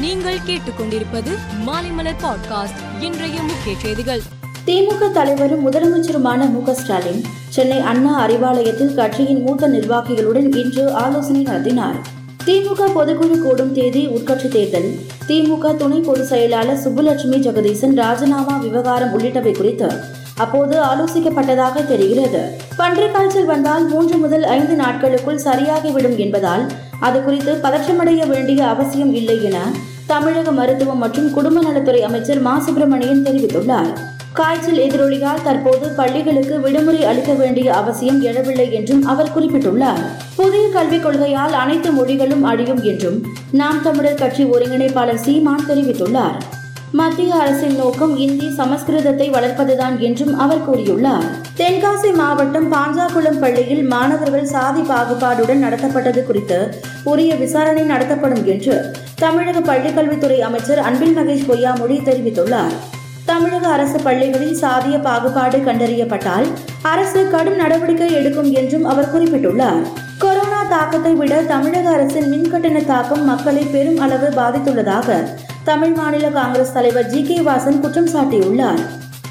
நீங்கள் கேட்டுக்கொண்டிருப்பது மாலைமலர் பாட்காஸ்ட். இன்றைய முக்கிய செய்திகள். திமுக தலைவரும் முதலமைச்சருமான மு ஸ்டாலின் சென்னை அண்ணா அறிவாலயத்தில் கட்சியின் மூத்த நிர்வாகிகளுடன் இன்று ஆலோசனை நடத்தினார். திமுக பொதுக்குழு கூடும் தேதி உட்கட்சி தேர்தல். திமுக துணை பொதுச் செயலாளர் சுப்புலட்சுமி ஜெகதீசன் ராஜினாமா விவகாரம் உள்ளிட்டவை குறித்து அப்போது ஆலோசிக்கப்பட்டதாக தெரிகிறது. பன்றி காய்ச்சல் வந்தால் மூன்று முதல் ஐந்து நாட்களுக்குள் சரியாகிவிடும் என்பதால் அது குறித்து பதற்றமடைய வேண்டிய அவசியம் இல்லை என தமிழக மருத்துவம் மற்றும் குடும்ப நலத்துறை அமைச்சர் மா. சுப்பிரமணியன் தெரிவித்துள்ளார். காய்ச்சல் எதிரொலியால் தற்போது பள்ளிகளுக்கு விடுமுறை அளிக்க வேண்டிய அவசியம் எழவில்லை என்றும் அவர் குறிப்பிட்டுள்ளார். புதிய கல்விக் கொள்கையால் அனைத்து மொழிகளும் அழியும் என்றும் நாம் தமிழர் கட்சி ஒருங்கிணைப்பாளர் சீமான் தெரிவித்துள்ளார். மத்திய அரசின் நோக்கம் இந்தி சமஸ்கிருதத்தை வளர்ப்பதுதான் என்றும் அவர் கூறியுள்ளார். தென்காசி மாவட்டம் பாஞ்சாக்குளம் பள்ளியில் மாணவர்கள் சாதி பாகுபாடுடன் நடத்தப்பட்டது குறித்து உரிய விசாரணை நடத்தப்படும் என்று தமிழக பள்ளிக்கல்வித்துறை அமைச்சர் அன்பில் மகேஷ் பொய்யாமொழி தெரிவித்துள்ளார். தமிழக அரசு பள்ளிகளில் சாதிய பாகுபாடு கண்டறியப்பட்டால் அரசு கடும் நடவடிக்கை எடுக்கும் என்றும் அவர் குறிப்பிட்டுள்ளார். கொரோனா தாக்கத்தை விட தமிழக அரசின் மின்கட்டண தாக்கம் மக்களை பெரும் அளவு பாதித்துள்ளதாக தமிழ் மாநில காங்கிரஸ் தலைவர் ஜி. கே. வாசன் குற்றம் சாட்டியுள்ளார்.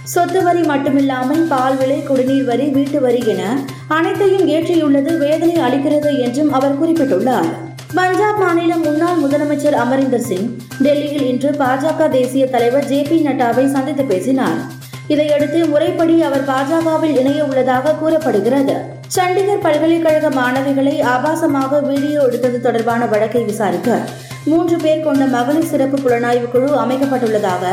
சொத்து வரி மட்டுமில்லாமல் பால் விலை குடிநீர் வரி வீட்டு வரி என அனைத்தையும் ஏற்றியுள்ளது வேதனை அளிக்கிறது என்றும் அவர் குறிப்பிட்டுள்ளார். பஞ்சாப் மாநில முன்னாள் முதலமைச்சர் அமரிந்தர் சிங் டெல்லியில் இன்று பாஜக தேசிய தலைவர் ஜே. பி. நட்டாவை சந்தித்து பேசினார். இதையடுத்து முறைப்படி அவர் பாஜகவில் இணைய உள்ளதாக கூறப்படுகிறது. சண்டிகர் பல்கலைக்கழக மாணவிகளை ஆபாசமாக வீடியோ எடுத்தது தொடர்பான வழக்கை விசாரிக்க மூன்று பேர் கொண்ட மகளிர் சிறப்பு புலனாய்வு குழு அமைக்கப்பட்டுள்ளதாக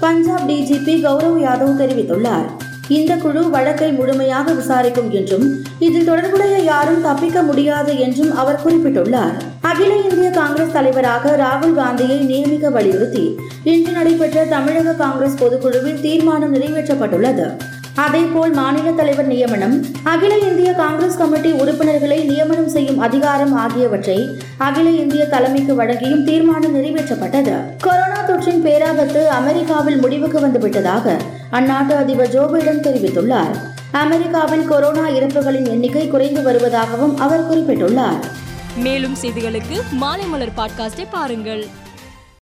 பஞ்சாப் டிஜிபி கௌரவ் யாதவ் தெரிவித்துள்ளார். இந்த குழு வழக்கை முழுமையாக விசாரிக்கும் என்றும் இதில் தொடர்புடைய யாரும் தப்பிக்க முடியாது என்றும் அவர் குறிப்பிட்டுள்ளார். அகில இந்திய காங்கிரஸ் தலைவராக ராகுல் காந்தியை நியமிக்க வலியுறுத்தி இன்று நடைபெற்ற தமிழக காங்கிரஸ் பொதுக்குழுவில் தீர்மானம் நிறைவேற்றப்பட்டுள்ளது. அதேபோல் மாநில தலைவர் நியமனம் அகில இந்திய காங்கிரஸ் கமிட்டி உறுப்பினர்களை நியமனம் செய்யும் அதிகாரம் ஆகியவற்றை அகில இந்திய தலைமைக்கு வழங்கியும் தீர்மானம் நிறைவேற்றப்பட்டது. கொரோனா தொற்றின் பேராபத்து அமெரிக்காவில் முடிவுக்கு வந்துவிட்டதாக அந்நாட்டு அதிபர் ஜோ பைடன் தெரிவித்துள்ளார். அமெரிக்காவில் கொரோனா இறப்புகளின் எண்ணிக்கை குறைந்து வருவதாகவும் அவர் குறிப்பிட்டுள்ளார். மேலும் செய்திகளுக்கு மாலைமலர் பாட்காஸ்டை பாருங்கள்.